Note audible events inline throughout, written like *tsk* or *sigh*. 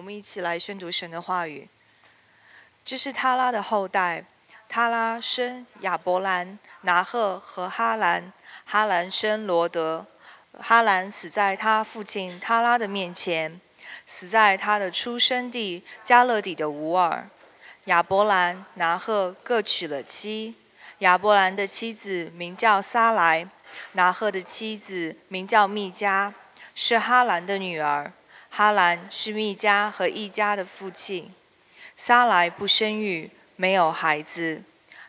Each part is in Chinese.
我们一起来宣读神的话语。这是他拉的后代，他拉生亚伯兰、拿赫和哈兰，哈兰生罗德。哈兰死在他父亲他拉的面前，死在他的出生地加勒底的乌尔。亚伯兰、拿赫各娶了妻。亚伯兰的妻子名叫撒莱，拿赫的妻子名叫密加，是哈兰的女儿。哈兰是密加和一家的父亲。撒莱不生育，没有孩子。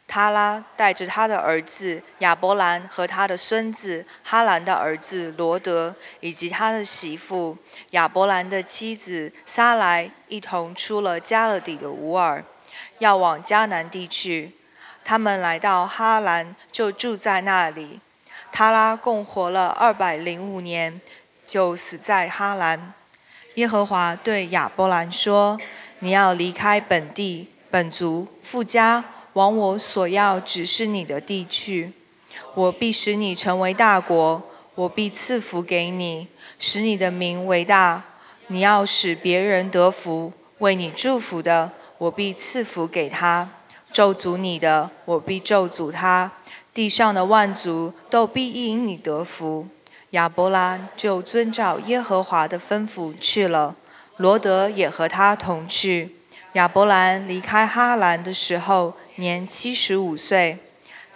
他拉带着他的儿子亚伯兰和他的孙子哈兰的儿子罗德，以及他的媳妇亚伯兰的妻子撒莱，一同出了加勒底的乌尔，要往迦南地去。他们来到哈兰，就住在那里。他拉共活了二百零五年，就死在哈兰。耶和华对亚伯兰说：“你要离开本地、本族、富家。”往我所要指示你的地去，我必使你成为大国，我必赐福给你，使你的名为大。你要使别人得福，为你祝福的，我必赐福给他；咒诅你的，我必咒诅他。地上的万族都必因你得福。亚伯兰就遵照耶和华的吩咐去了，罗德也和他同去。亚伯兰离开哈兰的时候。年七十五岁，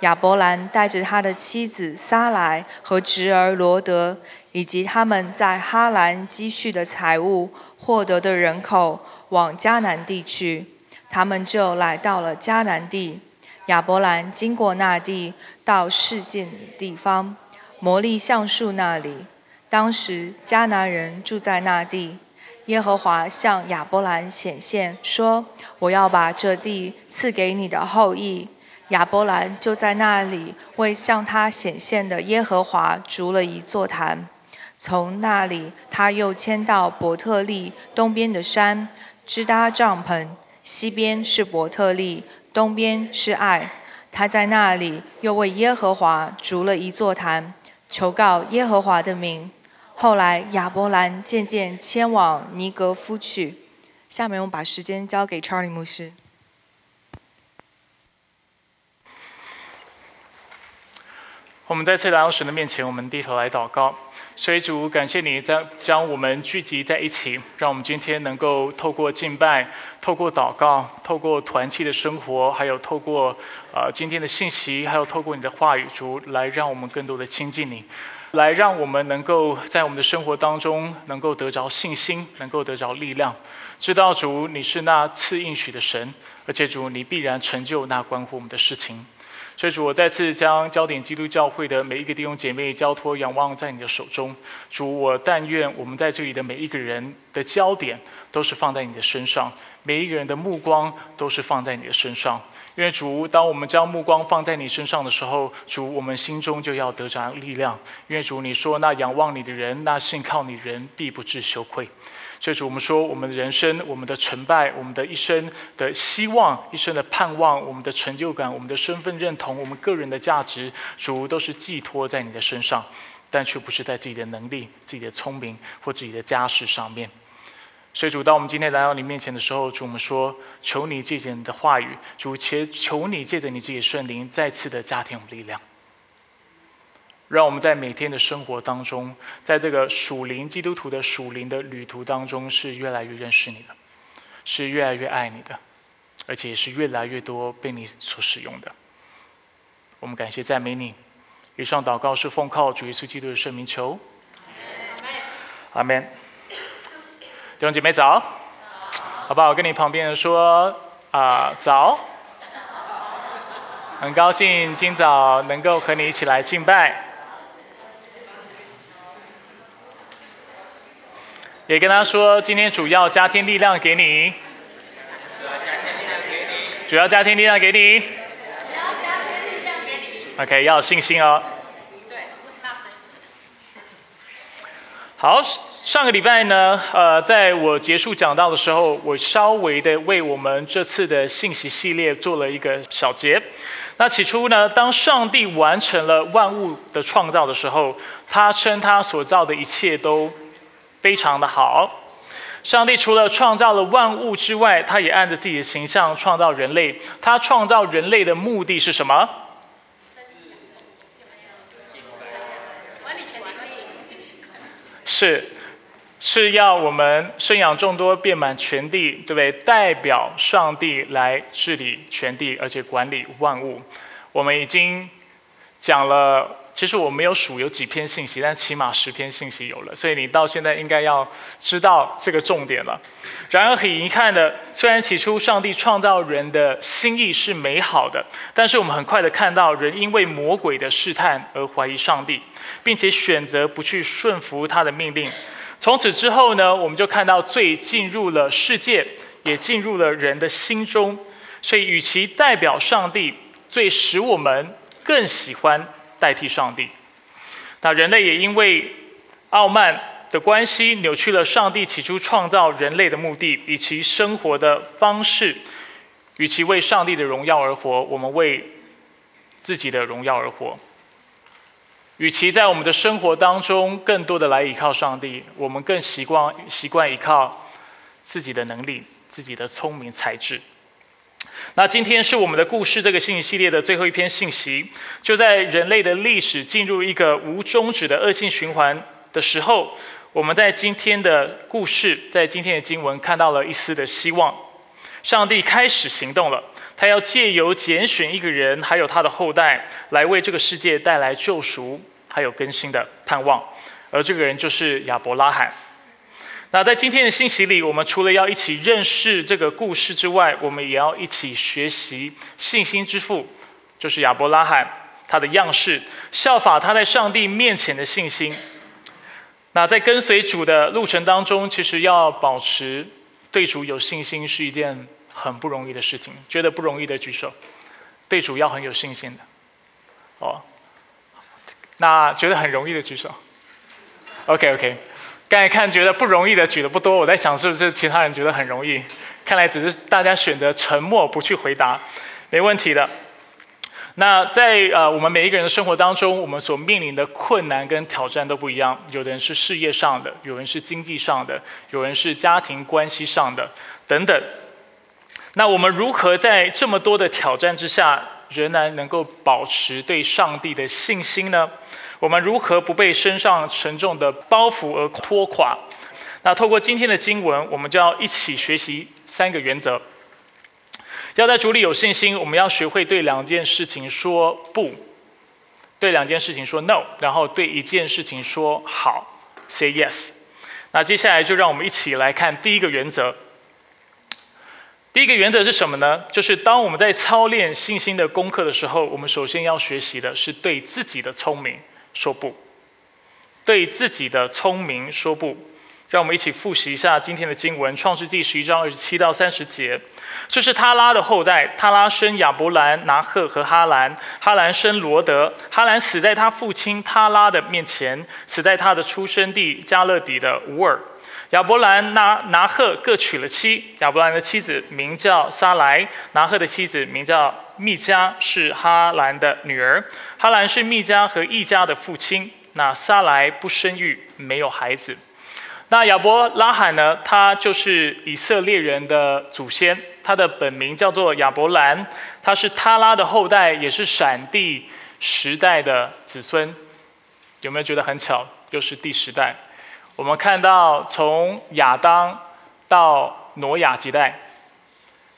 亚伯兰带着他的妻子撒莱和侄儿罗德，以及他们在哈兰积蓄的财物、获得的人口，往迦南地去。他们就来到了迦南地。亚伯兰经过那地，到事件的地方，摩利橡树那里。当时迦南人住在那地。耶和华向亚伯兰显现，说：“我要把这地赐给你的后裔。”亚伯兰就在那里为向他显现的耶和华筑了一座坛。从那里，他又迁到伯特利东边的山，支搭帐篷。西边是伯特利，东边是爱。他在那里又为耶和华筑了一座坛，求告耶和华的名。后来，亚伯兰渐渐迁往尼格夫去。下面，我们把时间交给查理牧师。我们再次来到神的面前，我们低头来祷告。所以主，感谢你在将我们聚集在一起，让我们今天能够透过敬拜、透过祷告、透过团契的生活，还有透过呃今天的信息，还有透过你的话语，主来让我们更多的亲近你。来让我们能够在我们的生活当中能够得着信心，能够得着力量，知道主你是那赐应许的神，而且主你必然成就那关乎我们的事情。所以主，我再次将焦点基督教会的每一个弟兄姐妹交托仰望在你的手中。主，我但愿我们在这里的每一个人的焦点都是放在你的身上，每一个人的目光都是放在你的身上。因为主，当我们将目光放在你身上的时候，主，我们心中就要得着力量。因为主，你说那仰望你的人，那信靠你人必不至羞愧。所以主，我们说我们的人生、我们的成败、我们的一生的希望、一生的盼望、我们的成就感、我们的身份认同、我们个人的价值，主都是寄托在你的身上，但却不是在自己的能力、自己的聪明或自己的家世上面。所以主，当我们今天来到你面前的时候，主我们说：求你借着你的话语，主且求你借着你自己的圣灵，再次的加添我们力量，让我们在每天的生活当中，在这个属灵基督徒的属灵的旅途当中，是越来越认识你的，是越来越爱你的，而且是越来越多被你所使用的。我们感谢赞美你。以上祷告是奉靠主耶稣基督的圣名求。阿门。弟兄姐妹早，好不好？我跟你旁边人说啊早，很高兴今早能够和你一起来敬拜，也跟他说今天主要加添力量给你，主要加添力量给你，主要加添力量给你，OK，要有信心哦。好。上个礼拜呢，呃，在我结束讲到的时候，我稍微的为我们这次的信息系列做了一个小结。那起初呢，当上帝完成了万物的创造的时候，他称他所造的一切都非常的好。上帝除了创造了万物之外，他也按着自己的形象创造人类。他创造人类的目的是什么？是，是要我们生养众多，遍满全地，对不对？代表上帝来治理全地，而且管理万物。我们已经讲了。其实我没有数有几篇信息，但起码十篇信息有了，所以你到现在应该要知道这个重点了。然而很遗憾的，虽然起初上帝创造人的心意是美好的，但是我们很快的看到人因为魔鬼的试探而怀疑上帝，并且选择不去顺服他的命令。从此之后呢，我们就看到罪进入了世界，也进入了人的心中。所以与其代表上帝，罪使我们更喜欢。代替上帝，那人类也因为傲慢的关系，扭曲了上帝起初创造人类的目的，以其生活的方式。与其为上帝的荣耀而活，我们为自己的荣耀而活。与其在我们的生活当中更多的来依靠上帝，我们更习惯习惯依靠自己的能力、自己的聪明才智。那今天是我们的故事这个信息系列的最后一篇信息。就在人类的历史进入一个无终止的恶性循环的时候，我们在今天的故事，在今天的经文看到了一丝的希望。上帝开始行动了，他要借由拣选一个人，还有他的后代，来为这个世界带来救赎，还有更新的盼望。而这个人就是亚伯拉罕。那在今天的信息里，我们除了要一起认识这个故事之外，我们也要一起学习信心之父，就是亚伯拉罕他的样式，效法他在上帝面前的信心。那在跟随主的路程当中，其实要保持对主有信心是一件很不容易的事情。觉得不容易的举手，对主要很有信心的。哦，那觉得很容易的举手。OK OK。刚才看觉得不容易的举的不多，我在想是不是其他人觉得很容易？看来只是大家选择沉默不去回答，没问题的。那在呃我们每一个人的生活当中，我们所面临的困难跟挑战都不一样。有的人是事业上的，有人是经济上的，有人是家庭关系上的等等。那我们如何在这么多的挑战之下，仍然能够保持对上帝的信心呢？我们如何不被身上沉重的包袱而拖垮？那透过今天的经文，我们就要一起学习三个原则：要在主里有信心，我们要学会对两件事情说不，对两件事情说 no，然后对一件事情说好，say yes。那接下来就让我们一起来看第一个原则。第一个原则是什么呢？就是当我们在操练信心的功课的时候，我们首先要学习的是对自己的聪明。说不，对自己的聪明说不。让我们一起复习一下今天的经文，《创世纪》十一章二十七到三十节。这是他拉的后代，他拉生亚伯兰、拿赫和哈兰，哈兰生罗德。哈兰死在他父亲他拉的面前，死在他的出生地加勒底的乌尔。亚伯兰、拿拿赫各娶了妻。亚伯兰的妻子名叫撒莱，拿赫的妻子名叫密加，是哈兰的女儿。哈兰是密加和易加的父亲。那撒莱不生育，没有孩子。那亚伯拉罕呢？他就是以色列人的祖先，他的本名叫做亚伯兰，他是他拉的后代，也是闪地时代的子孙。有没有觉得很巧？又是第十代。我们看到从亚当到挪亚几代，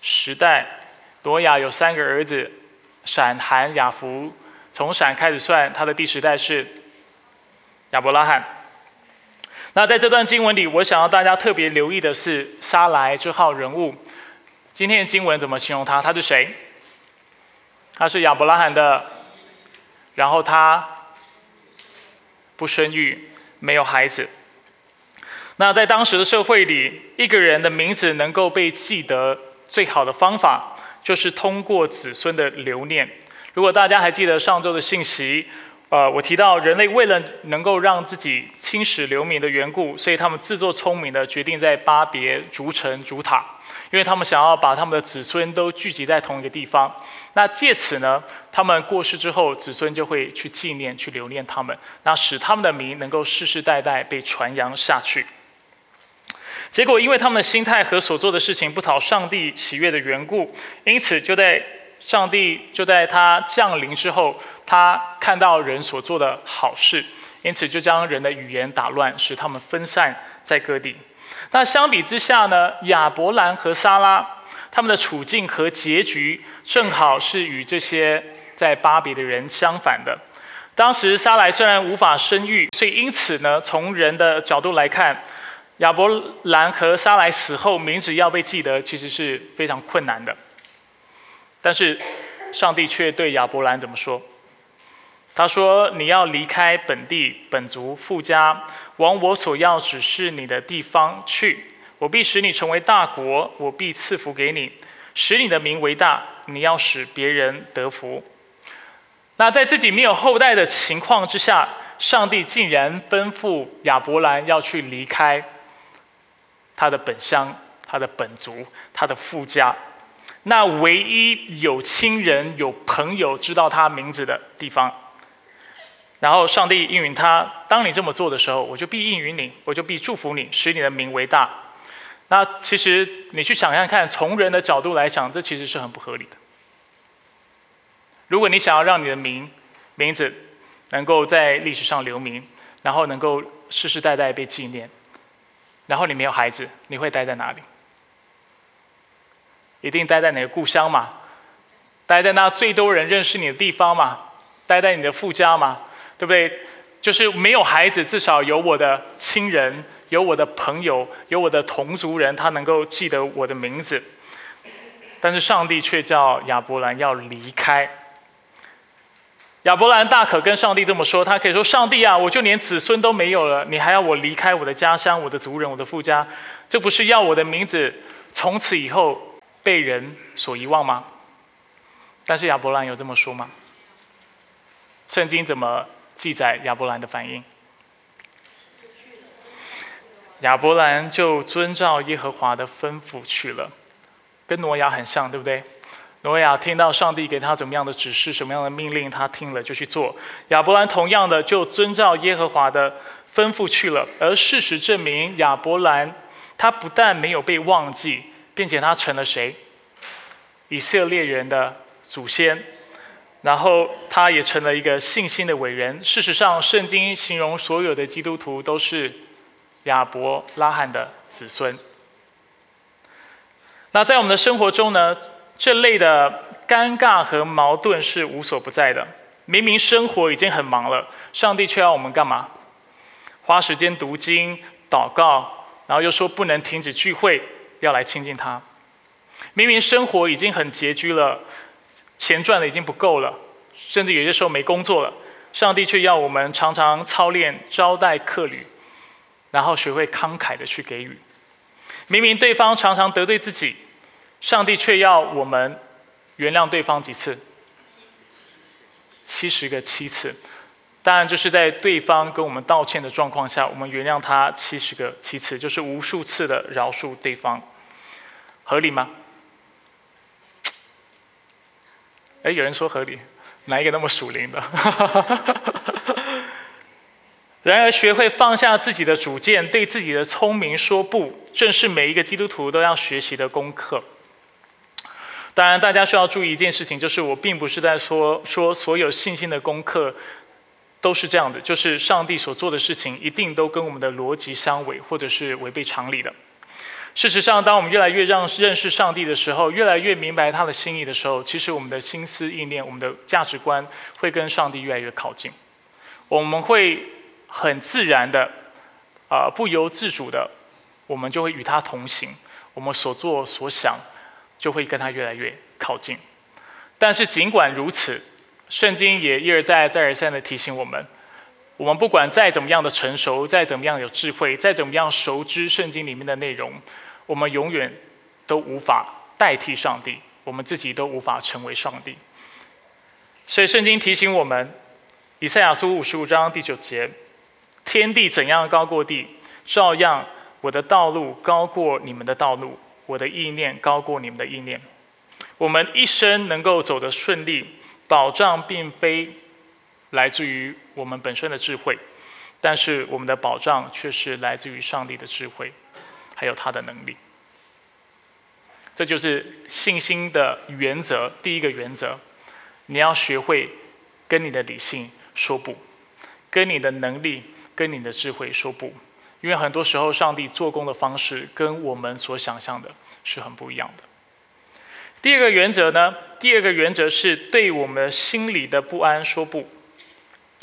十代，挪亚有三个儿子，闪、含、雅弗。从闪开始算，他的第十代是亚伯拉罕。那在这段经文里，我想要大家特别留意的是沙来这号人物。今天的经文怎么形容他？他是谁？他是亚伯拉罕的，然后他不生育，没有孩子。那在当时的社会里，一个人的名字能够被记得，最好的方法就是通过子孙的留念。如果大家还记得上周的信息，呃，我提到人类为了能够让自己青史留名的缘故，所以他们自作聪明的决定在巴别筑城筑塔，因为他们想要把他们的子孙都聚集在同一个地方。那借此呢，他们过世之后，子孙就会去纪念、去留念他们，那使他们的名能够世世代代被传扬下去。结果因为他们的心态和所做的事情不讨上帝喜悦的缘故，因此就在上帝就在他降临之后，他看到人所做的好事，因此就将人的语言打乱，使他们分散在各地。那相比之下呢，亚伯兰和撒拉他们的处境和结局正好是与这些在巴比的人相反的。当时撒来虽然无法生育，所以因此呢，从人的角度来看，亚伯兰和撒来死后名字要被记得，其实是非常困难的。但是上帝却对亚伯兰怎么说？他说：“你要离开本地本族富家，往我所要指示你的地方去。我必使你成为大国，我必赐福给你，使你的名为大。你要使别人得福。”那在自己没有后代的情况之下，上帝竟然吩咐亚伯兰要去离开他的本乡、他的本族、他的富家，那唯一有亲人、有朋友知道他名字的地方。然后上帝应允他：“当你这么做的时候，我就必应允你，我就必祝福你，使你的名为大。”那其实你去想想看，从人的角度来讲，这其实是很不合理的。如果你想要让你的名名字能够在历史上留名，然后能够世世代代被纪念，然后你没有孩子，你会待在哪里？一定待在你的故乡嘛？待在那最多人认识你的地方嘛？待在你的富家嘛？对不对？就是没有孩子，至少有我的亲人，有我的朋友，有我的同族人，他能够记得我的名字。但是上帝却叫亚伯兰要离开。亚伯兰大可跟上帝这么说，他可以说：“上帝啊，我就连子孙都没有了，你还要我离开我的家乡、我的族人、我的富家，这不是要我的名字从此以后被人所遗忘吗？”但是亚伯兰有这么说吗？圣经怎么？记载亚伯兰的反应，亚伯兰就遵照耶和华的吩咐去了，跟挪亚很像，对不对？挪亚听到上帝给他怎么样的指示、什么样的命令，他听了就去做。亚伯兰同样的就遵照耶和华的吩咐去了。而事实证明，亚伯兰他不但没有被忘记，并且他成了谁？以色列人的祖先。然后他也成了一个信心的伟人。事实上，圣经形容所有的基督徒都是亚伯拉罕的子孙。那在我们的生活中呢，这类的尴尬和矛盾是无所不在的。明明生活已经很忙了，上帝却要我们干嘛？花时间读经、祷告，然后又说不能停止聚会，要来亲近他。明明生活已经很拮据了。钱赚的已经不够了，甚至有些时候没工作了，上帝却要我们常常操练招待客旅，然后学会慷慨的去给予。明明对方常常得罪自己，上帝却要我们原谅对方几次？七十个七次。当然，就是在对方跟我们道歉的状况下，我们原谅他七十个七次，就是无数次的饶恕对方，合理吗？哎，有人说合理，哪一个那么属灵的？*laughs* 然而，学会放下自己的主见，对自己的聪明说不，正是每一个基督徒都要学习的功课。当然，大家需要注意一件事情，就是我并不是在说说所有信心的功课都是这样的，就是上帝所做的事情一定都跟我们的逻辑相违，或者是违背常理的。事实上，当我们越来越让认识上帝的时候，越来越明白他的心意的时候，其实我们的心思意念、我们的价值观会跟上帝越来越靠近。我们会很自然的，啊，不由自主的，我们就会与他同行。我们所做所想，就会跟他越来越靠近。但是尽管如此，圣经也一而再、再而三的提醒我们：，我们不管再怎么样的成熟，再怎么样有智慧，再怎么样熟知圣经里面的内容。我们永远都无法代替上帝，我们自己都无法成为上帝。所以圣经提醒我们，以赛亚书五十五章第九节：天地怎样高过地，照样我的道路高过你们的道路，我的意念高过你们的意念。我们一生能够走得顺利，保障并非来自于我们本身的智慧，但是我们的保障却是来自于上帝的智慧。还有他的能力。这就是信心的原则，第一个原则，你要学会跟你的理性说不，跟你的能力、跟你的智慧说不，因为很多时候上帝做工的方式跟我们所想象的是很不一样的。第二个原则呢？第二个原则是对我们心里的不安说不，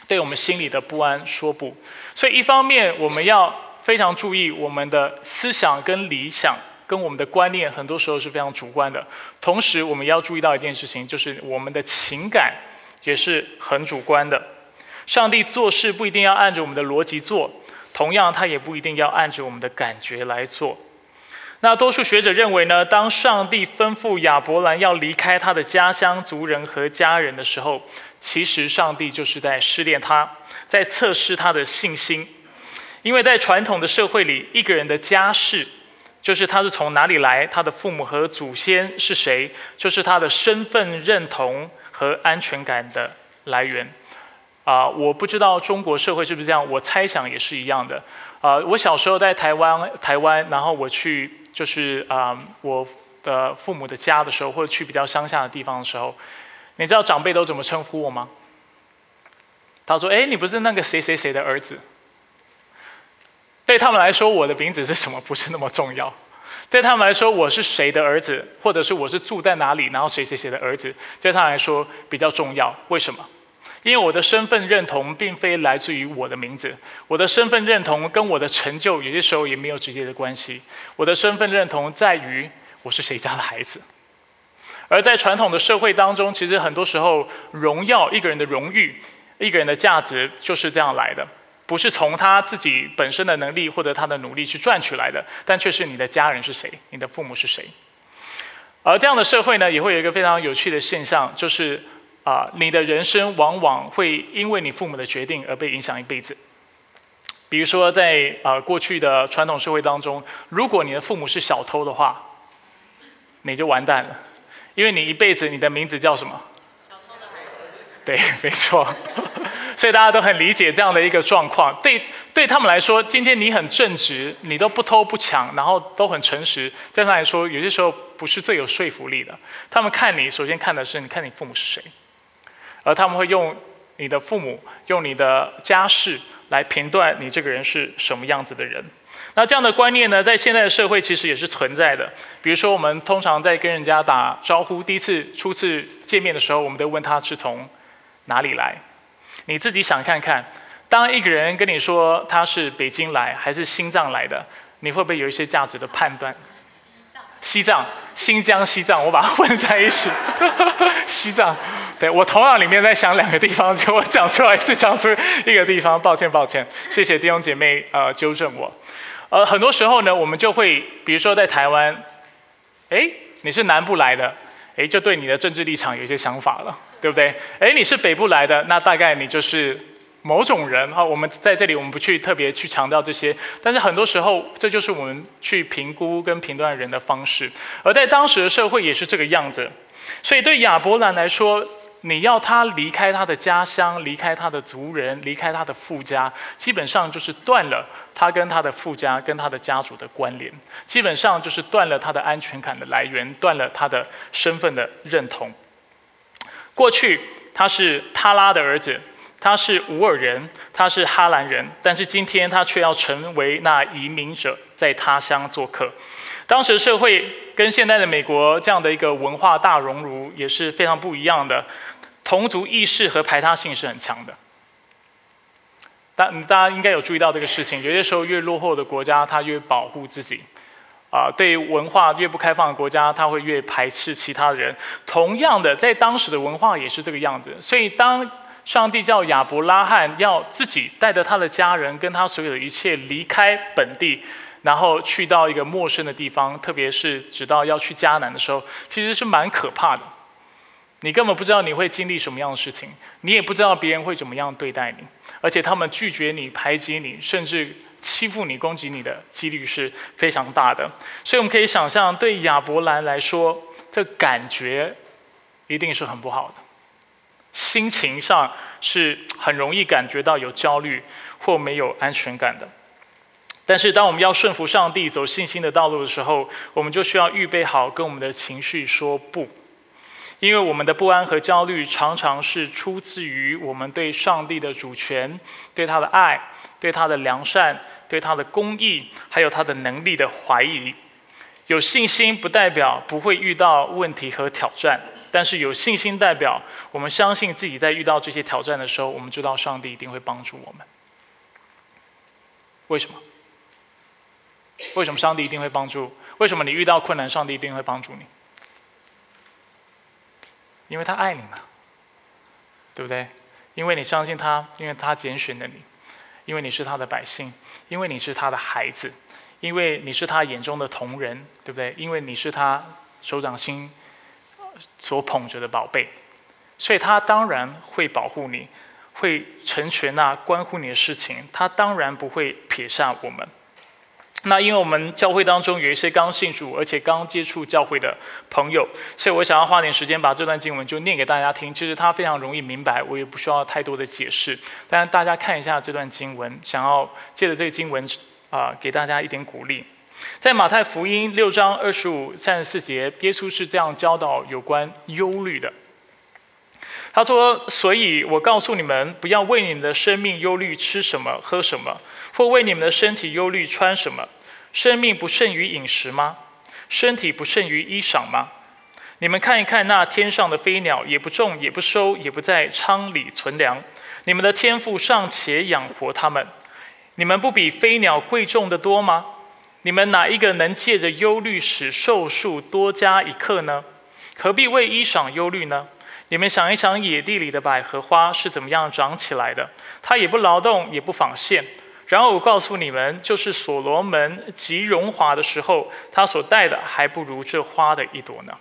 对我们心里的不安说不。所以一方面我们要非常注意我们的思想跟理想。跟我们的观念很多时候是非常主观的，同时我们要注意到一件事情，就是我们的情感也是很主观的。上帝做事不一定要按着我们的逻辑做，同样他也不一定要按着我们的感觉来做。那多数学者认为呢，当上帝吩咐亚伯兰要离开他的家乡、族人和家人的时候，其实上帝就是在试炼他，在测试他的信心，因为在传统的社会里，一个人的家世。就是他是从哪里来，他的父母和祖先是谁，就是他的身份认同和安全感的来源。啊，我不知道中国社会是不是这样，我猜想也是一样的。啊，我小时候在台湾，台湾，然后我去就是啊我的父母的家的时候，或者去比较乡下的地方的时候，你知道长辈都怎么称呼我吗？他说：“哎，你不是那个谁谁谁的儿子。”对他们来说，我的名字是什么不是那么重要。对他们来说，我是谁的儿子，或者是我是住在哪里，然后谁谁谁的儿子，对他来说比较重要。为什么？因为我的身份认同并非来自于我的名字，我的身份认同跟我的成就有些时候也没有直接的关系。我的身份认同在于我是谁家的孩子。而在传统的社会当中，其实很多时候，荣耀一个人的荣誉，一个人的价值就是这样来的。不是从他自己本身的能力或者他的努力去赚取来的，但却是你的家人是谁，你的父母是谁。而这样的社会呢，也会有一个非常有趣的现象，就是啊，你的人生往往会因为你父母的决定而被影响一辈子。比如说，在啊过去的传统社会当中，如果你的父母是小偷的话，你就完蛋了，因为你一辈子你的名字叫什么？小偷的孩子。对，*laughs* 没错。所以大家都很理解这样的一个状况。对对他们来说，今天你很正直，你都不偷不抢，然后都很诚实，对他来说，有些时候不是最有说服力的。他们看你，首先看的是你看你父母是谁，而他们会用你的父母、用你的家世来评断你这个人是什么样子的人。那这样的观念呢，在现在的社会其实也是存在的。比如说，我们通常在跟人家打招呼，第一次初次见面的时候，我们都问他是从哪里来。你自己想看看，当一个人跟你说他是北京来还是西藏来的，你会不会有一些价值的判断？西藏、新疆、西藏，我把它混在一起。*laughs* 西藏，对我头脑里面在想两个地方，结果讲出来是讲出一个地方，抱歉抱歉，谢谢弟兄姐妹呃纠正我。呃，很多时候呢，我们就会比如说在台湾，哎，你是南部来的，哎，就对你的政治立场有一些想法了。对不对？哎，你是北部来的，那大概你就是某种人哈。我们在这里，我们不去特别去强调这些，但是很多时候，这就是我们去评估跟评断人的方式。而在当时的社会也是这个样子，所以对亚伯兰来说，你要他离开他的家乡，离开他的族人，离开他的父家，基本上就是断了他跟他的父家跟他的家族的关联，基本上就是断了他的安全感的来源，断了他的身份的认同。过去他是他拉的儿子，他是乌尔人，他是哈兰人，但是今天他却要成为那移民者，在他乡做客。当时社会跟现在的美国这样的一个文化大熔炉也是非常不一样的，同族意识和排他性是很强的。大大家应该有注意到这个事情，有些时候越落后的国家，它越保护自己。啊，对文化越不开放的国家，他会越排斥其他人。同样的，在当时的文化也是这个样子。所以，当上帝叫亚伯拉罕要自己带着他的家人跟他所有的一切离开本地，然后去到一个陌生的地方，特别是直到要去迦南的时候，其实是蛮可怕的。你根本不知道你会经历什么样的事情，你也不知道别人会怎么样对待你，而且他们拒绝你、排挤你，甚至。欺负你、攻击你的几率是非常大的，所以我们可以想象，对亚伯兰来说，这感觉一定是很不好的，心情上是很容易感觉到有焦虑或没有安全感的。但是，当我们要顺服上帝、走信心的道路的时候，我们就需要预备好跟我们的情绪说不，因为我们的不安和焦虑常常是出自于我们对上帝的主权、对他的爱、对他的良善、对他的公义，还有他的能力的怀疑。有信心不代表不会遇到问题和挑战，但是有信心代表我们相信自己在遇到这些挑战的时候，我们知道上帝一定会帮助我们。为什么？为什么上帝一定会帮助？为什么你遇到困难，上帝一定会帮助你？因为他爱你嘛，对不对？因为你相信他，因为他拣选了你，因为你是他的百姓，因为你是他的孩子，因为你是他眼中的同人，对不对？因为你是他手掌心所捧着的宝贝，所以他当然会保护你，会成全那关乎你的事情。他当然不会撇下我们。那因为我们教会当中有一些刚信主而且刚接触教会的朋友，所以我想要花点时间把这段经文就念给大家听。其实它非常容易明白，我也不需要太多的解释。但是大家看一下这段经文，想要借着这个经文啊，给大家一点鼓励。在马太福音六章二十五、三十四节，耶稣是这样教导有关忧虑的。他说：“所以我告诉你们，不要为你们的生命忧虑，吃什么，喝什么。”或为你们的身体忧虑穿什么？生命不胜于饮食吗？身体不胜于衣裳吗？你们看一看那天上的飞鸟，也不种，也不收，也不在仓里存粮。你们的天赋尚且养活它们，你们不比飞鸟贵重的多吗？你们哪一个能借着忧虑使寿数多加一刻呢？何必为衣裳忧虑呢？你们想一想，野地里的百合花是怎么样长起来的？它也不劳动，也不纺线。然后我告诉你们，就是所罗门极荣华的时候，他所戴的还不如这花的一朵呢。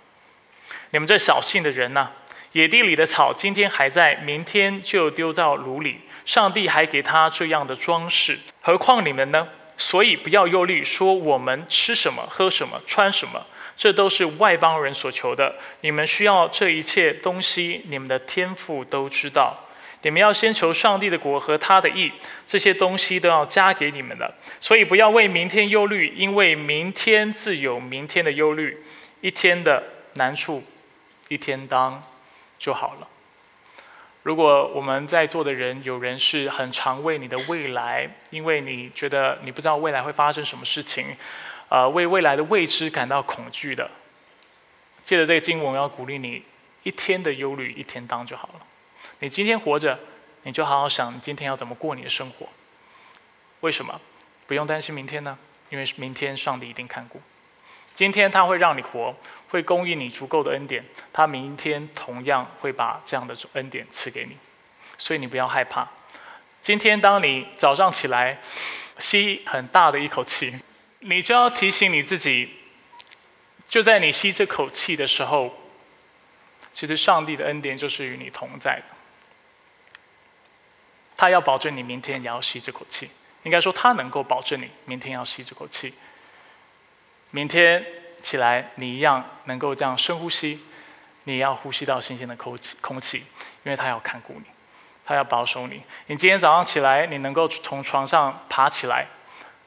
你们这小信的人呢？野地里的草今天还在，明天就丢到炉里。上帝还给他这样的装饰，何况你们呢？所以不要忧虑，说我们吃什么、喝什么、穿什么，这都是外邦人所求的。你们需要这一切东西，你们的天赋都知道。你们要先求上帝的国和他的义，这些东西都要加给你们的。所以不要为明天忧虑，因为明天自有明天的忧虑。一天的难处，一天当就好了。如果我们在座的人有人是很常为你的未来，因为你觉得你不知道未来会发生什么事情，呃，为未来的未知感到恐惧的，借着这个经文，我要鼓励你：一天的忧虑，一天当就好了。你今天活着，你就好好想，你今天要怎么过你的生活？为什么不用担心明天呢？因为明天上帝一定看顾。今天他会让你活，会供应你足够的恩典，他明天同样会把这样的恩典赐给你。所以你不要害怕。今天当你早上起来，吸很大的一口气，你就要提醒你自己，就在你吸这口气的时候，其实上帝的恩典就是与你同在的。他要保证你明天也要吸这口气，应该说他能够保证你明天要吸这口气。明天起来你一样能够这样深呼吸，你要呼吸到新鲜的空气，空气，因为他要看顾你，他要保守你。你今天早上起来，你能够从床上爬起来，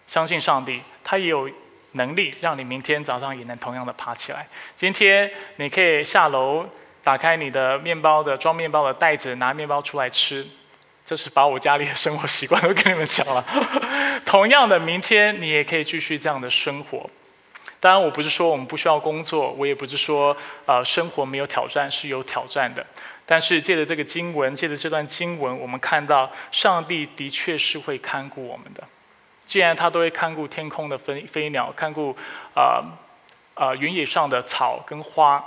相信上帝，他也有能力让你明天早上也能同样的爬起来。今天你可以下楼，打开你的面包的装面包的袋子，拿面包出来吃。这是把我家里的生活习惯都跟你们讲了。*laughs* 同样的，明天你也可以继续这样的生活。当然，我不是说我们不需要工作，我也不是说呃生活没有挑战，是有挑战的。但是借着这个经文，借着这段经文，我们看到上帝的确是会看顾我们的。既然他都会看顾天空的飞飞鸟，看顾啊啊原野上的草跟花，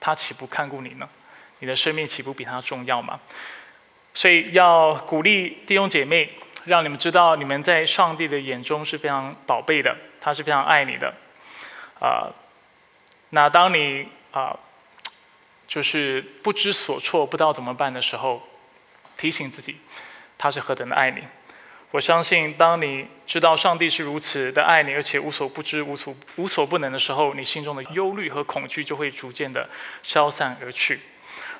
他岂不看顾你呢？你的生命岂不比他重要吗？所以要鼓励弟兄姐妹，让你们知道你们在上帝的眼中是非常宝贝的，他是非常爱你的。啊，那当你啊，就是不知所措、不知道怎么办的时候，提醒自己，他是何等的爱你。我相信，当你知道上帝是如此的爱你，而且无所不知、无所无所不能的时候，你心中的忧虑和恐惧就会逐渐的消散而去。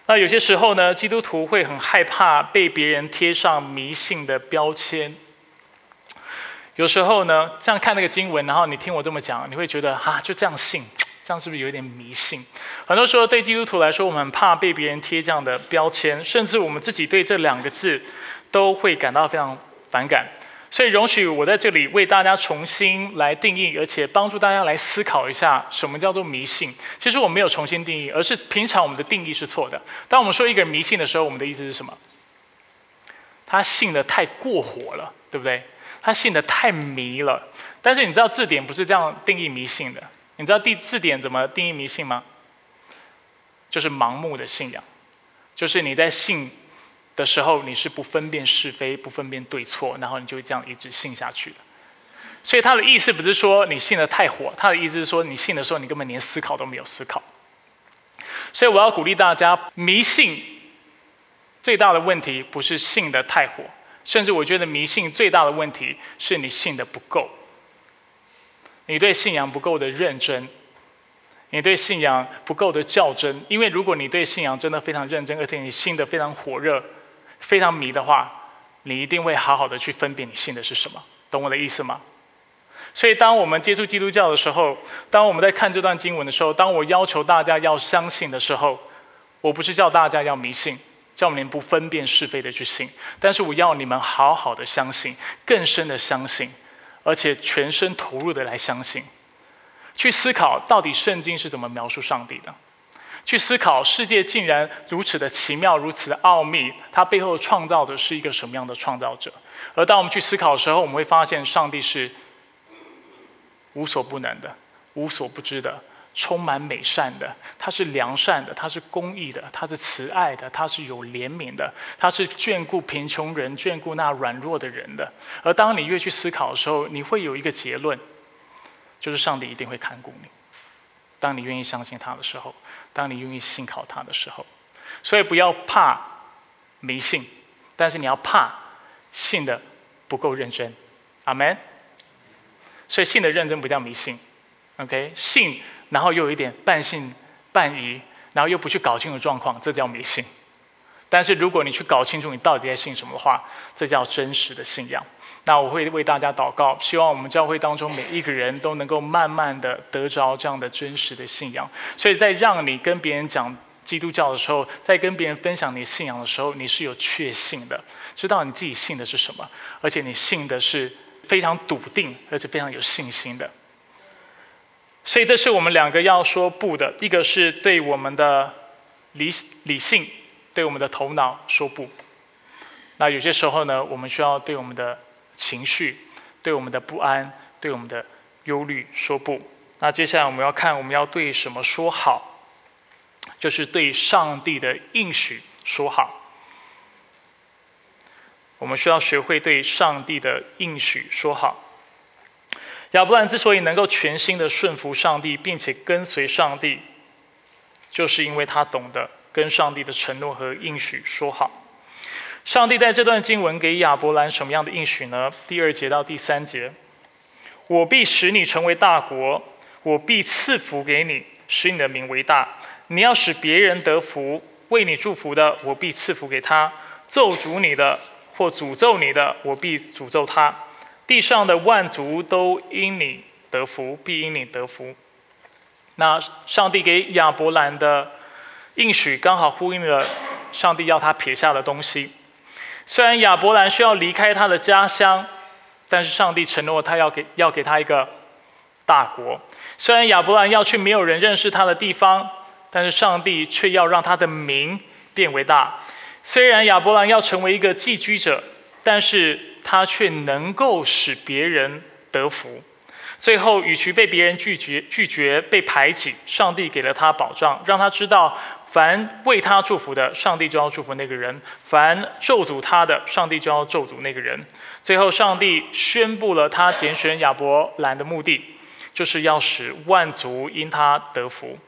那有些时候呢，基督徒会很害怕被别人贴上迷信的标签。有时候呢，这样看那个经文，然后你听我这么讲，你会觉得啊，就这样信，*tsk* 这样是不是有点迷信？很多时候对基督徒来说，我们怕被别人贴这样的标签，甚至我们自己对这两个字都会感到非常反感。所以，容许我在这里为大家重新来定义，而且帮助大家来思考一下，什么叫做迷信？其实我没有重新定义，而是平常我们的定义是错的。当我们说一个人迷信的时候，我们的意思是什么？他信的太过火了，对不对？他信的太迷了。但是你知道字典不是这样定义迷信的？你知道第字典怎么定义迷信吗？就是盲目的信仰，就是你在信。的时候，你是不分辨是非、不分辨对错，然后你就这样一直信下去的。所以他的意思不是说你信的太火，他的意思是说你信的时候，你根本连思考都没有思考。所以我要鼓励大家，迷信最大的问题不是信的太火，甚至我觉得迷信最大的问题是你信的不够，你对信仰不够的认真。你对信仰不够的较真，因为如果你对信仰真的非常认真，而且你信的非常火热。非常迷的话，你一定会好好的去分辨你信的是什么，懂我的意思吗？所以，当我们接触基督教的时候，当我们在看这段经文的时候，当我要求大家要相信的时候，我不是叫大家要迷信，叫我们不分辨是非的去信，但是我要你们好好的相信，更深的相信，而且全身投入的来相信，去思考到底圣经是怎么描述上帝的。去思考世界竟然如此的奇妙，如此的奥秘，它背后创造的是一个什么样的创造者？而当我们去思考的时候，我们会发现上帝是无所不能的、无所不知的、充满美善的。他是良善的，他是公义的，他是慈爱的，他是有怜悯的，他是眷顾贫穷人、眷顾那软弱的人的。而当你越去思考的时候，你会有一个结论，就是上帝一定会看顾你。当你愿意相信他的时候，当你愿意信靠他的时候，所以不要怕迷信，但是你要怕信的不够认真，阿门。所以信的认真不叫迷信，OK？信然后又有一点半信半疑，然后又不去搞清楚状况，这叫迷信。但是如果你去搞清楚你到底在信什么的话，这叫真实的信仰。那我会为大家祷告，希望我们教会当中每一个人都能够慢慢的得着这样的真实的信仰。所以在让你跟别人讲基督教的时候，在跟别人分享你信仰的时候，你是有确信的，知道你自己信的是什么，而且你信的是非常笃定，而且非常有信心的。所以这是我们两个要说不的，一个是对我们的理理性，对我们的头脑说不。那有些时候呢，我们需要对我们的。情绪对我们的不安、对我们的忧虑说不。那接下来我们要看，我们要对什么说好？就是对上帝的应许说好。我们需要学会对上帝的应许说好。亚伯兰之所以能够全心的顺服上帝，并且跟随上帝，就是因为他懂得跟上帝的承诺和应许说好。上帝在这段经文给亚伯兰什么样的应许呢？第二节到第三节，我必使你成为大国，我必赐福给你，使你的名为大。你要使别人得福，为你祝福的，我必赐福给他；咒诅你的或诅咒你的，我必诅咒他。地上的万族都因你得福，必因你得福。那上帝给亚伯兰的应许，刚好呼应了上帝要他撇下的东西。虽然亚伯兰需要离开他的家乡，但是上帝承诺他要给要给他一个大国。虽然亚伯兰要去没有人认识他的地方，但是上帝却要让他的名变为大。虽然亚伯兰要成为一个寄居者，但是他却能够使别人得福。最后，与其被别人拒绝、拒绝、被排挤，上帝给了他保障，让他知道。凡为他祝福的，上帝就要祝福那个人；凡咒诅他的，上帝就要咒诅那个人。最后，上帝宣布了他拣选亚伯兰的目的，就是要使万族因他得福。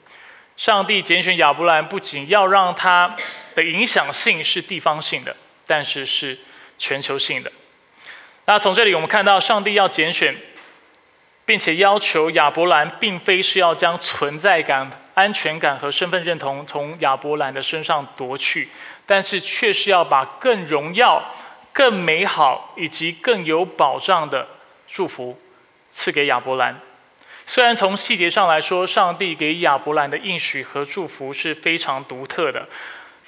上帝拣选亚伯兰，不仅要让他的影响性是地方性的，但是是全球性的。那从这里我们看到，上帝要拣选，并且要求亚伯兰，并非是要将存在感。安全感和身份认同从亚伯兰的身上夺去，但是却是要把更荣耀、更美好以及更有保障的祝福赐给亚伯兰。虽然从细节上来说，上帝给亚伯兰的应许和祝福是非常独特的，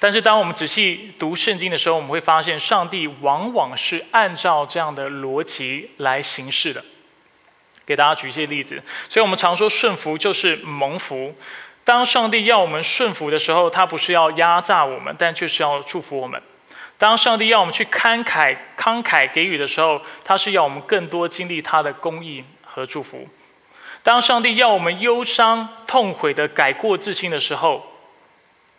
但是当我们仔细读圣经的时候，我们会发现，上帝往往是按照这样的逻辑来行事的。给大家举一些例子，所以我们常说顺服就是蒙福。当上帝要我们顺服的时候，他不是要压榨我们，但却是要祝福我们。当上帝要我们去慷慨慷慨给予的时候，他是要我们更多经历他的公义和祝福。当上帝要我们忧伤痛悔的改过自新的时候，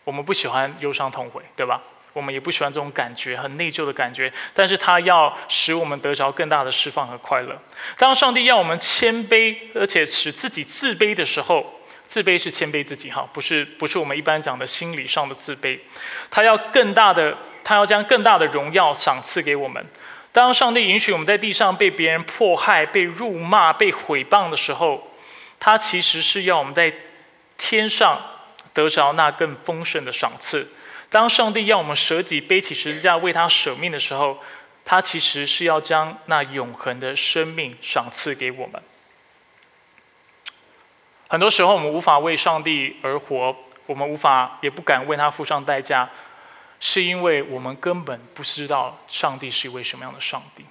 我们不喜欢忧伤痛悔，对吧？我们也不喜欢这种感觉，很内疚的感觉。但是他要使我们得着更大的释放和快乐。当上帝要我们谦卑，而且使自己自卑的时候，自卑是谦卑自己，哈，不是不是我们一般讲的心理上的自卑。他要更大的，他要将更大的荣耀赏赐给我们。当上帝允许我们在地上被别人迫害、被辱骂、被毁谤的时候，他其实是要我们在天上得着那更丰盛的赏赐。当上帝要我们舍己背起十字架为他舍命的时候，他其实是要将那永恒的生命赏赐给我们。很多时候我们无法为上帝而活，我们无法也不敢为他付上代价，是因为我们根本不知道上帝是一位什么样的上帝。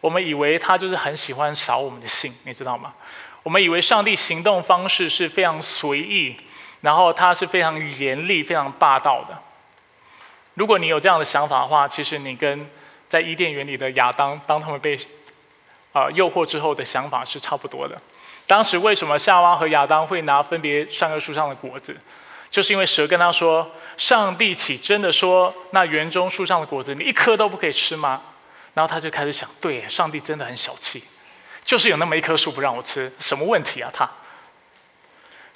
我们以为他就是很喜欢扫我们的兴，你知道吗？我们以为上帝行动方式是非常随意，然后他是非常严厉、非常霸道的。如果你有这样的想法的话，其实你跟在伊甸园里的亚当，当他们被啊诱惑之后的想法是差不多的。当时为什么夏娃和亚当会拿分别善恶树上的果子？就是因为蛇跟他说：“上帝岂真的说那园中树上的果子你一颗都不可以吃吗？”然后他就开始想：“对，上帝真的很小气。”就是有那么一棵树不让我吃，什么问题啊？他，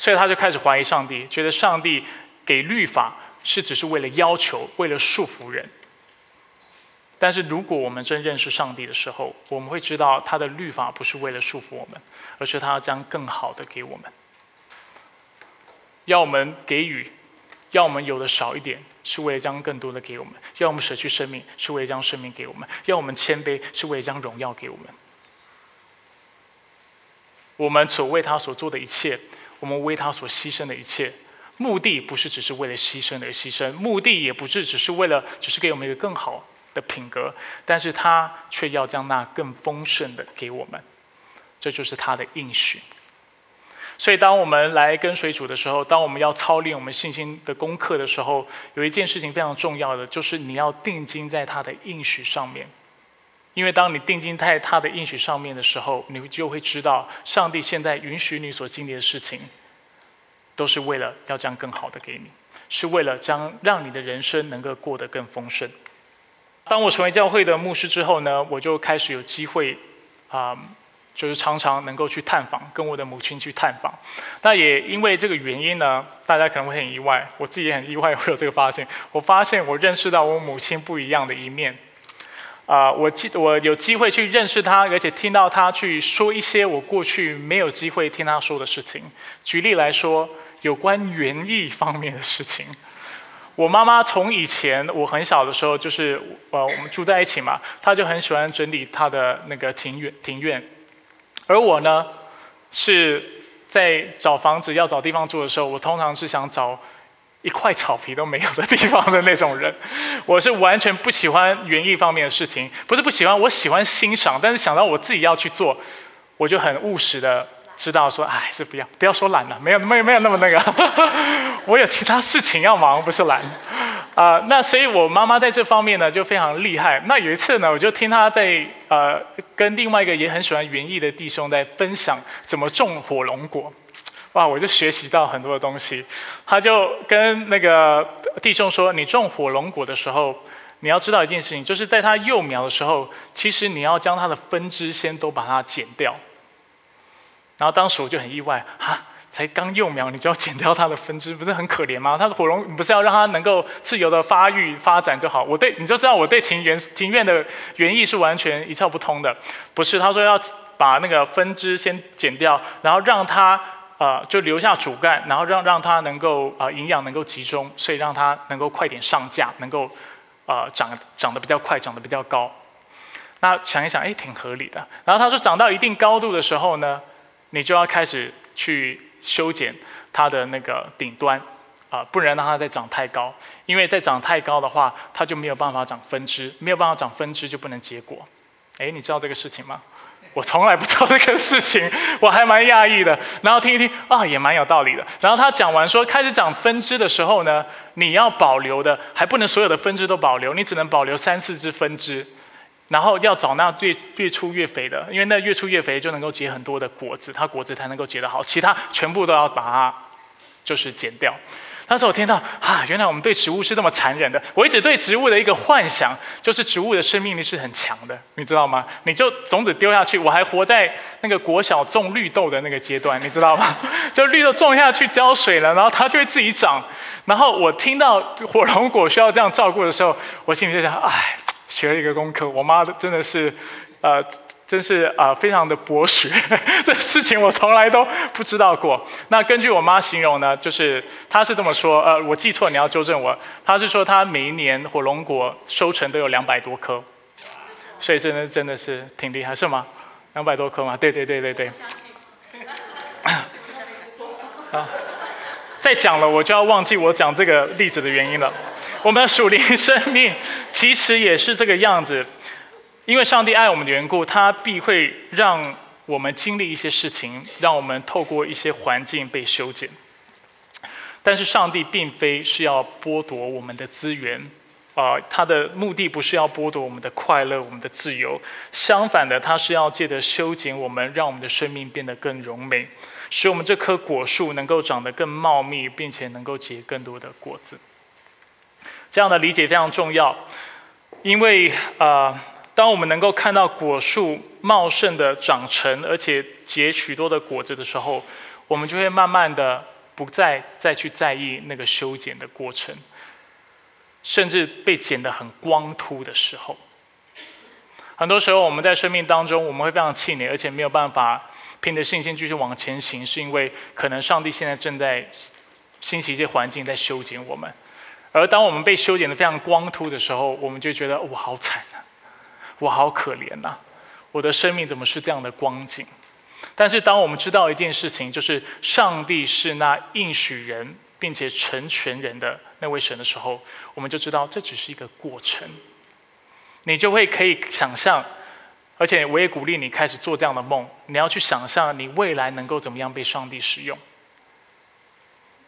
所以他就开始怀疑上帝，觉得上帝给律法是只是为了要求，为了束缚人。但是如果我们真认识上帝的时候，我们会知道他的律法不是为了束缚我们，而是他要将更好的给我们。要我们给予，要我们有的少一点，是为了将更多的给我们；要我们舍去生命，是为了将生命给我们；要我们谦卑，是为了将荣耀给我们。我们所为他所做的一切，我们为他所牺牲的一切，目的不是只是为了牺牲而牺牲，目的也不是只是为了只是给我们一个更好的品格，但是他却要将那更丰盛的给我们，这就是他的应许。所以，当我们来跟随主的时候，当我们要操练我们信心的功课的时候，有一件事情非常重要的，就是你要定睛在他的应许上面。因为当你定睛在他的应许上面的时候，你就会知道，上帝现在允许你所经历的事情，都是为了要将更好的给你，是为了将让你的人生能够过得更丰盛。当我成为教会的牧师之后呢，我就开始有机会，啊，就是常常能够去探访，跟我的母亲去探访。那也因为这个原因呢，大家可能会很意外，我自己也很意外会有这个发现。我发现我认识到我母亲不一样的一面。啊，我记我有机会去认识他，而且听到他去说一些我过去没有机会听他说的事情。举例来说，有关园艺方面的事情。我妈妈从以前我很小的时候，就是呃我们住在一起嘛，她就很喜欢整理她的那个庭院庭院。而我呢，是在找房子要找地方住的时候，我通常是想找。一块草皮都没有的地方的那种人，我是完全不喜欢园艺方面的事情。不是不喜欢，我喜欢欣赏，但是想到我自己要去做，我就很务实的知道说，哎，是不要，不要说懒了，没有，没有，没有那么那个。*laughs* 我有其他事情要忙，不是懒。啊，那所以我妈妈在这方面呢就非常厉害。那有一次呢，我就听她在呃跟另外一个也很喜欢园艺的弟兄在分享怎么种火龙果。哇！我就学习到很多的东西。他就跟那个弟兄说：“你种火龙果的时候，你要知道一件事情，就是在它幼苗的时候，其实你要将它的分支先都把它剪掉。”然后当时我就很意外，哈，才刚幼苗你就要剪掉它的分支，不是很可怜吗？它的火龙不是要让它能够自由的发育发展就好？我对你就知道我对庭园庭院的园艺是完全一窍不通的。不是，他说要把那个分支先剪掉，然后让它。呃，就留下主干，然后让让它能够呃营养能够集中，所以让它能够快点上架，能够呃长长得比较快，长得比较高。那想一想，哎，挺合理的。然后他说，长到一定高度的时候呢，你就要开始去修剪它的那个顶端，啊，不能让它再长太高，因为再长太高的话，它就没有办法长分支，没有办法长分支就不能结果。哎，你知道这个事情吗？我从来不知道这个事情，我还蛮讶异的。然后听一听啊，也蛮有道理的。然后他讲完说，开始长分支的时候呢，你要保留的还不能所有的分支都保留，你只能保留三四支分支。然后要找那越越粗越肥的，因为那越粗越肥就能够结很多的果子，它果子才能够结得好。其他全部都要把它就是剪掉。当时我听到啊，原来我们对植物是这么残忍的。我一直对植物的一个幻想，就是植物的生命力是很强的，你知道吗？你就种子丢下去，我还活在那个国小种绿豆的那个阶段，你知道吗？*laughs* 就绿豆种下去浇水了，然后它就会自己长。然后我听到火龙果需要这样照顾的时候，我心里就想，哎，学了一个功课，我妈真的是，呃。真是啊，非常的博学，*laughs* 这事情我从来都不知道过。那根据我妈形容呢，就是她是这么说，呃，我记错你要纠正我。她是说她每一年火龙果收成都有两百多颗，所以真的真的是挺厉害，是吗？两百多颗吗？对对对对对。啊，再讲了我就要忘记我讲这个例子的原因了。我们的属灵生命其实也是这个样子。因为上帝爱我们的缘故，他必会让我们经历一些事情，让我们透过一些环境被修剪。但是上帝并非是要剥夺我们的资源，啊，他的目的不是要剥夺我们的快乐、我们的自由。相反的，他是要借着修剪我们，让我们的生命变得更柔美，使我们这棵果树能够长得更茂密，并且能够结更多的果子。这样的理解非常重要，因为啊。当我们能够看到果树茂盛的长成，而且结许多的果子的时候，我们就会慢慢的不再再去在意那个修剪的过程，甚至被剪得很光秃的时候。很多时候我们在生命当中，我们会非常气馁，而且没有办法凭着信心继续往前行，是因为可能上帝现在正在兴起一些环境在修剪我们。而当我们被修剪得非常光秃的时候，我们就觉得我好惨。我好可怜呐！我的生命怎么是这样的光景？但是当我们知道一件事情，就是上帝是那应许人并且成全人的那位神的时候，我们就知道这只是一个过程。你就会可以想象，而且我也鼓励你开始做这样的梦。你要去想象你未来能够怎么样被上帝使用，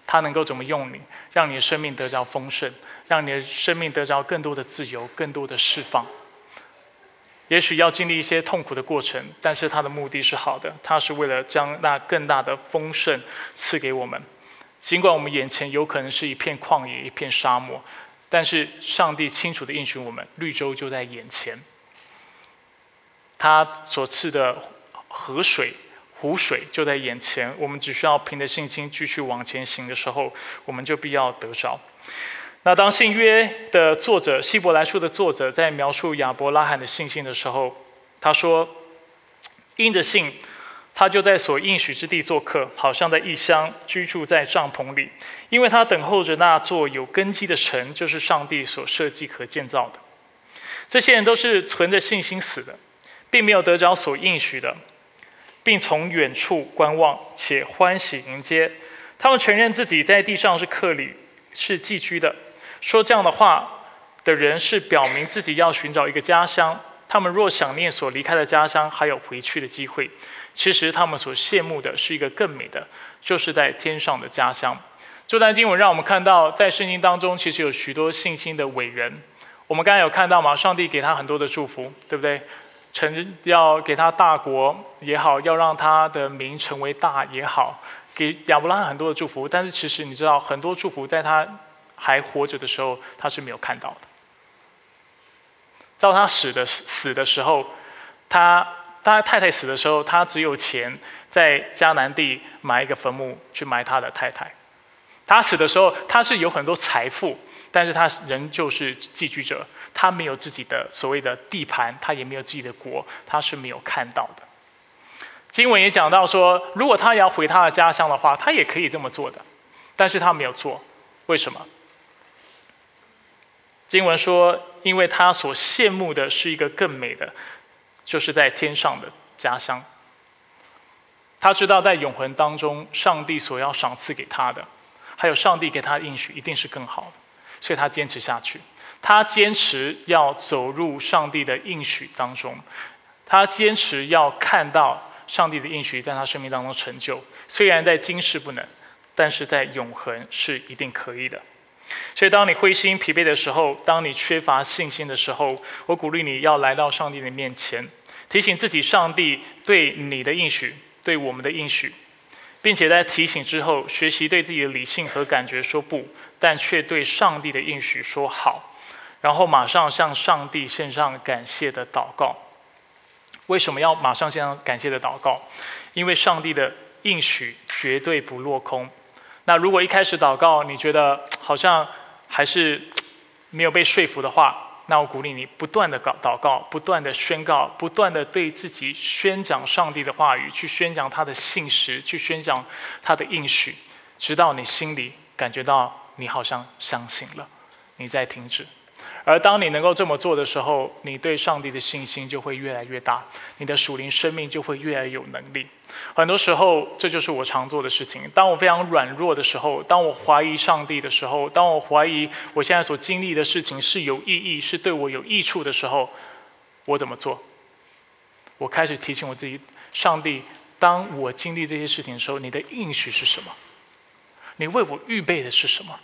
他能够怎么用你，让你的生命得着丰盛，让你的生命得着更多的自由，更多的释放。也许要经历一些痛苦的过程，但是他的目的是好的，他是为了将那更大的丰盛赐给我们。尽管我们眼前有可能是一片旷野、一片沙漠，但是上帝清楚的应许我们，绿洲就在眼前。他所赐的河水、湖水就在眼前，我们只需要凭着信心继续往前行的时候，我们就必要得着。那当信约的作者希伯来书的作者在描述亚伯拉罕的信心的时候，他说：“因着信，他就在所应许之地做客，好像在异乡居住在帐篷里，因为他等候着那座有根基的城，就是上帝所设计和建造的。这些人都是存着信心死的，并没有得着所应许的，并从远处观望，且欢喜迎接。他们承认自己在地上是客旅，是寄居的。”说这样的话的人是表明自己要寻找一个家乡。他们若想念所离开的家乡，还有回去的机会。其实他们所羡慕的是一个更美的，就是在天上的家乡。这段经文让我们看到，在圣经当中其实有许多信心的伟人。我们刚才有看到吗？上帝给他很多的祝福，对不对？成要给他大国也好，要让他的名成为大也好，给亚伯拉罕很多的祝福。但是其实你知道，很多祝福在他。还活着的时候，他是没有看到的。到他死的死的时候，他他太太死的时候，他只有钱在迦南地买一个坟墓去埋他的太太。他死的时候，他是有很多财富，但是他仍旧是寄居者，他没有自己的所谓的地盘，他也没有自己的国，他是没有看到的。经文也讲到说，如果他要回他的家乡的话，他也可以这么做的，但是他没有做，为什么？经文说，因为他所羡慕的是一个更美的，就是在天上的家乡。他知道在永恒当中，上帝所要赏赐给他的，还有上帝给他的应许，一定是更好的，所以他坚持下去。他坚持要走入上帝的应许当中，他坚持要看到上帝的应许在他生命当中成就。虽然在今世不能，但是在永恒是一定可以的。所以，当你灰心疲惫的时候，当你缺乏信心的时候，我鼓励你要来到上帝的面前，提醒自己上帝对你的应许。对我们的应许，并且在提醒之后，学习对自己的理性和感觉说不，但却对上帝的应许说好，然后马上向上帝献上感谢的祷告。为什么要马上献上感谢的祷告？因为上帝的应许绝对不落空。那如果一开始祷告，你觉得 *tsk* 好像还是 *tsk* 没有被说服的话，那我鼓励你不断的祷祷告，不断的宣告，不断的对自己宣讲上帝的话语，去宣讲他的信实，去宣讲他的应许，直到你心里感觉到你好像相信了，你再停止。而当你能够这么做的时候，你对上帝的信心就会越来越大，你的属灵生命就会越来越有能力。很多时候，这就是我常做的事情。当我非常软弱的时候，当我怀疑上帝的时候，当我怀疑我现在所经历的事情是有意义、是对我有益处的时候，我怎么做？我开始提醒我自己：上帝，当我经历这些事情的时候，你的应许是什么？你为我预备的是什么？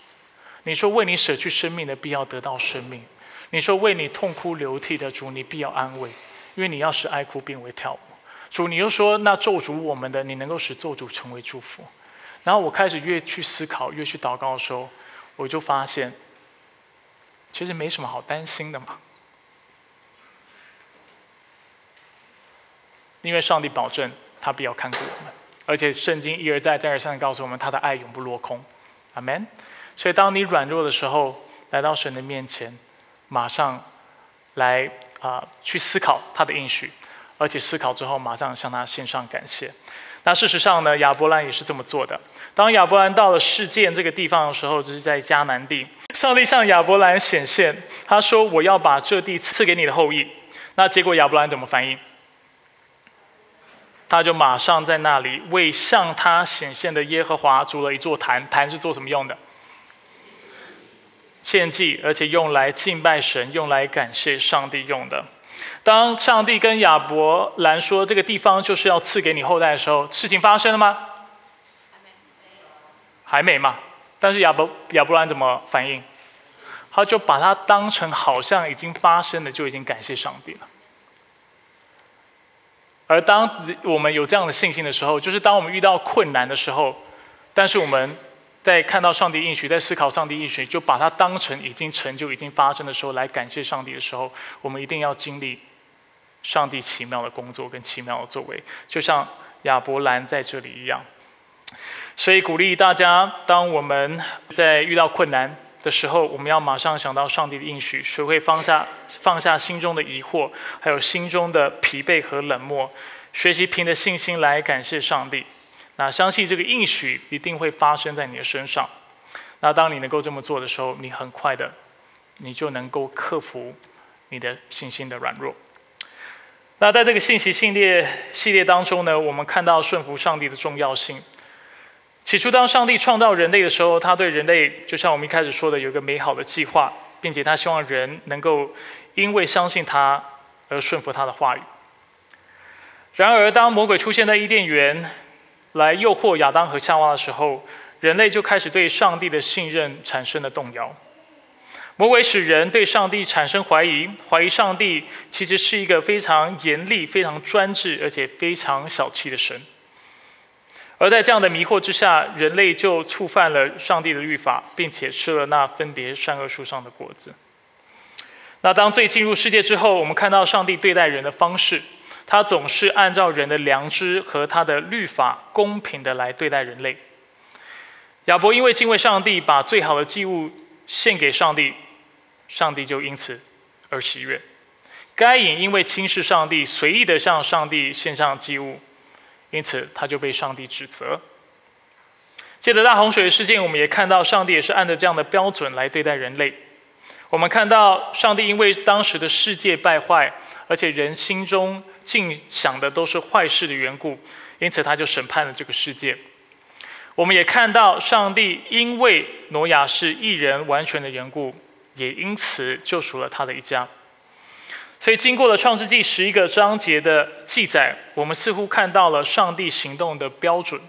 你说为你舍去生命的必要得到生命，你说为你痛哭流涕的主你必要安慰，因为你要使爱哭变为跳舞。主你又说那咒诅我们的你能够使咒诅成为祝福。然后我开始越去思考越去祷告的时候，我就发现其实没什么好担心的嘛，因为上帝保证他必要看顾我们，而且圣经一而再再而三的告诉我们他的爱永不落空，阿门。所以，当你软弱的时候，来到神的面前，马上来啊，去思考他的应许，而且思考之后，马上向他献上感谢。那事实上呢，亚伯兰也是这么做的。当亚伯兰到了事件这个地方的时候，就是在迦南地，上帝向亚伯兰显现，他说：“我要把这地赐给你的后裔。”那结果亚伯兰怎么反应？他就马上在那里为向他显现的耶和华筑了一座坛。坛是做什么用的？献祭，而且用来敬拜神，用来感谢上帝用的。当上帝跟亚伯兰说这个地方就是要赐给你后代的时候，事情发生了吗？还没嘛。但是亚伯亚伯兰怎么反应？他就把它当成好像已经发生了，就已经感谢上帝了。而当我们有这样的信心的时候，就是当我们遇到困难的时候，但是我们。在看到上帝应许，在思考上帝应许，就把它当成已经成就、已经发生的时候来感谢上帝的时候，我们一定要经历上帝奇妙的工作跟奇妙的作为，就像亚伯兰在这里一样。所以鼓励大家，当我们在遇到困难的时候，我们要马上想到上帝的应许，学会放下放下心中的疑惑，还有心中的疲惫和冷漠，学习凭着信心来感谢上帝。那相信这个应许一定会发生在你的身上。那当你能够这么做的时候，你很快的，你就能够克服你的信心的软弱。那在这个信息系列系列当中呢，我们看到顺服上帝的重要性。起初，当上帝创造人类的时候，他对人类就像我们一开始说的，有一个美好的计划，并且他希望人能够因为相信他而顺服他的话语。然而，当魔鬼出现在伊甸园，来诱惑亚当和夏娃的时候，人类就开始对上帝的信任产生了动摇。魔鬼使人对上帝产生怀疑，怀疑上帝其实是一个非常严厉、非常专制，而且非常小气的神。而在这样的迷惑之下，人类就触犯了上帝的律法，并且吃了那分别善恶树上的果子。那当罪进入世界之后，我们看到上帝对待人的方式。他总是按照人的良知和他的律法公平的来对待人类。亚伯因为敬畏上帝，把最好的祭物献给上帝，上帝就因此而喜悦。该隐因为轻视上帝，随意的向上帝献上祭物，因此他就被上帝指责。借着大洪水事件，我们也看到上帝也是按照这样的标准来对待人类。我们看到上帝因为当时的世界败坏，而且人心中尽想的都是坏事的缘故，因此他就审判了这个世界。我们也看到上帝因为挪亚是一人完全的缘故，也因此救赎了他的一家。所以，经过了创世纪十一个章节的记载，我们似乎看到了上帝行动的标准。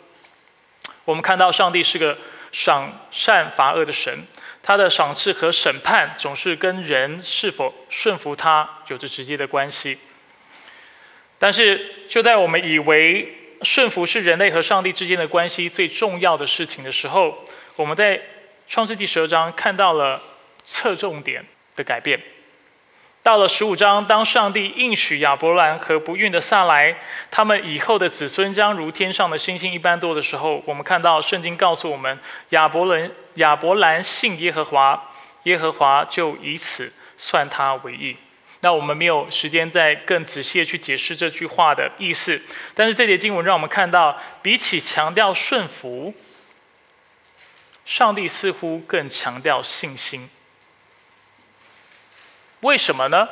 我们看到上帝是个赏善罚恶的神，他的赏赐和审判总是跟人是否顺服他有着直接的关系。但是，就在我们以为顺服是人类和上帝之间的关系最重要的事情的时候，我们在创世纪十二章看到了侧重点的改变。到了十五章，当上帝应许亚伯兰和不孕的撒来，他们以后的子孙将如天上的星星一般多的时候，我们看到圣经告诉我们，亚伯伦亚伯兰信耶和华，耶和华就以此算他为义。那我们没有时间再更仔细的去解释这句话的意思，但是这节经文让我们看到，比起强调顺服，上帝似乎更强调信心。为什么呢？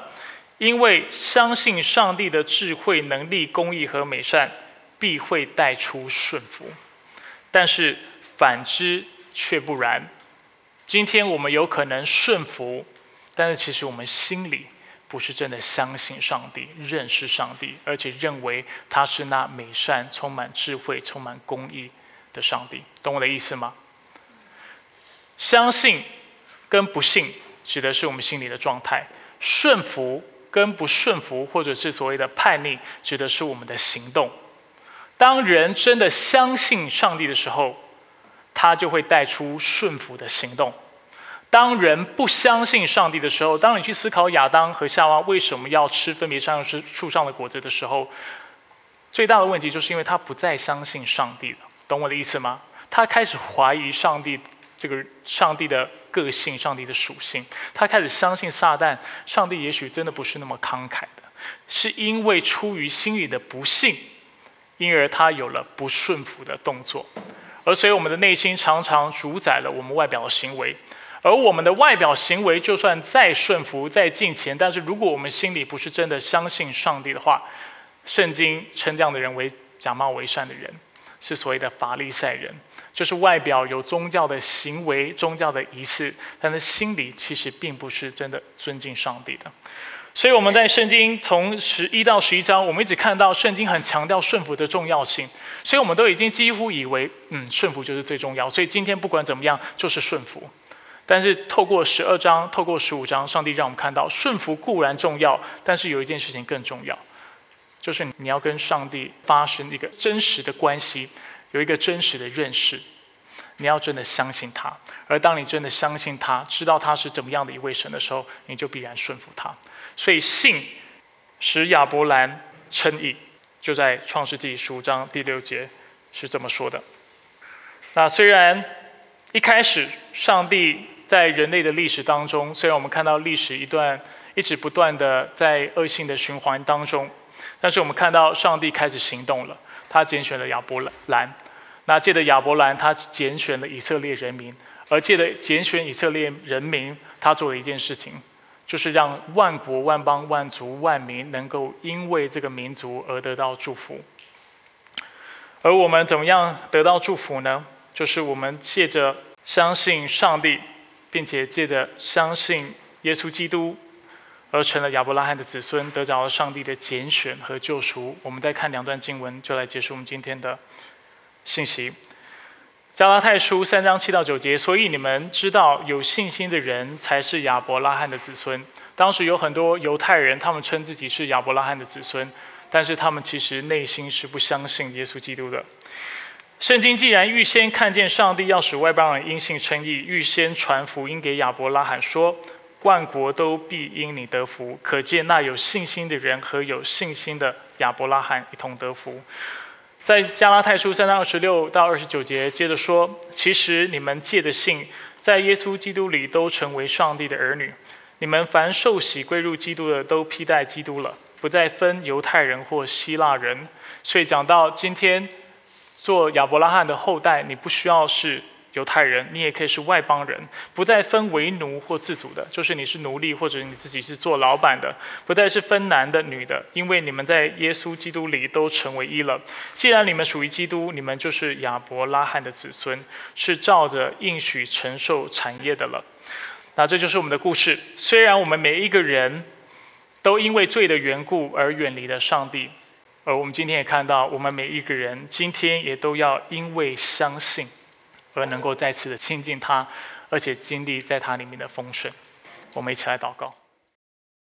因为相信上帝的智慧、能力、公义和美善，必会带出顺服。但是反之却不然。今天我们有可能顺服，但是其实我们心里不是真的相信上帝、认识上帝，而且认为他是那美善、充满智慧、充满公义的上帝。懂我的意思吗？相信跟不信，指的是我们心里的状态。顺服跟不顺服，或者是所谓的叛逆，指的是我们的行动。当人真的相信上帝的时候，他就会带出顺服的行动。当人不相信上帝的时候，当你去思考亚当和夏娃为什么要吃分别善恶树上的果子的时候，最大的问题就是因为他不再相信上帝了。懂我的意思吗？他开始怀疑上帝这个上帝的。个性，上帝的属性，他开始相信撒旦。上帝也许真的不是那么慷慨的，是因为出于心里的不幸，因而他有了不顺服的动作。而所以我们的内心常常主宰了我们外表的行为，而我们的外表行为就算再顺服、再敬虔，但是如果我们心里不是真的相信上帝的话，圣经称这样的人为假冒为善的人，是所谓的法利赛人。就是外表有宗教的行为、宗教的仪式，但是心里其实并不是真的尊敬上帝的。所以我们在圣经从十一到十一章，我们一直看到圣经很强调顺服的重要性，所以我们都已经几乎以为，嗯，顺服就是最重要。所以今天不管怎么样，就是顺服。但是透过十二章，透过十五章，上帝让我们看到，顺服固然重要，但是有一件事情更重要，就是你要跟上帝发生一个真实的关系。有一个真实的认识，你要真的相信他。而当你真的相信他，知道他是怎么样的一位神的时候，你就必然顺服他。所以信使亚伯兰称义，就在创世纪十五章第六节是这么说的。那虽然一开始上帝在人类的历史当中，虽然我们看到历史一段一直不断的在恶性的循环当中，但是我们看到上帝开始行动了。他拣选了亚伯兰，那借着亚伯兰，他拣选了以色列人民，而借着拣选以色列人民，他做了一件事情，就是让万国万邦万族万民能够因为这个民族而得到祝福。而我们怎么样得到祝福呢？就是我们借着相信上帝，并且借着相信耶稣基督。而成了亚伯拉罕的子孙，得着了上帝的拣选和救赎。我们再看两段经文，就来结束我们今天的信息。加拉太书三章七到九节，所以你们知道，有信心的人才是亚伯拉罕的子孙。当时有很多犹太人，他们称自己是亚伯拉罕的子孙，但是他们其实内心是不相信耶稣基督的。圣经既然预先看见上帝要使外邦人因信称义，预先传福音给亚伯拉罕说。万国都必因你得福，可见那有信心的人和有信心的亚伯拉罕一同得福。在加拉太书三章二十六到二十九节，接着说：其实你们借着信，在耶稣基督里都成为上帝的儿女。你们凡受洗归入基督的，都披戴基督了，不再分犹太人或希腊人。所以讲到今天，做亚伯拉罕的后代，你不需要是犹太人，你也可以是外邦人，不再分为奴或自主的，就是你是奴隶或者你自己是做老板的，不再是分男的女的，因为你们在耶稣基督里都成为一了。既然你们属于基督，你们就是亚伯拉罕的子孙，是照着应许承受产业的了。那这就是我们的故事。虽然我们每一个人都因为罪的缘故而远离了上帝，而我们今天也看到，我们每一个人今天也都要因为相信。而能够再次的亲近他，而且经历在他里面的丰盛，我们一起来祷告。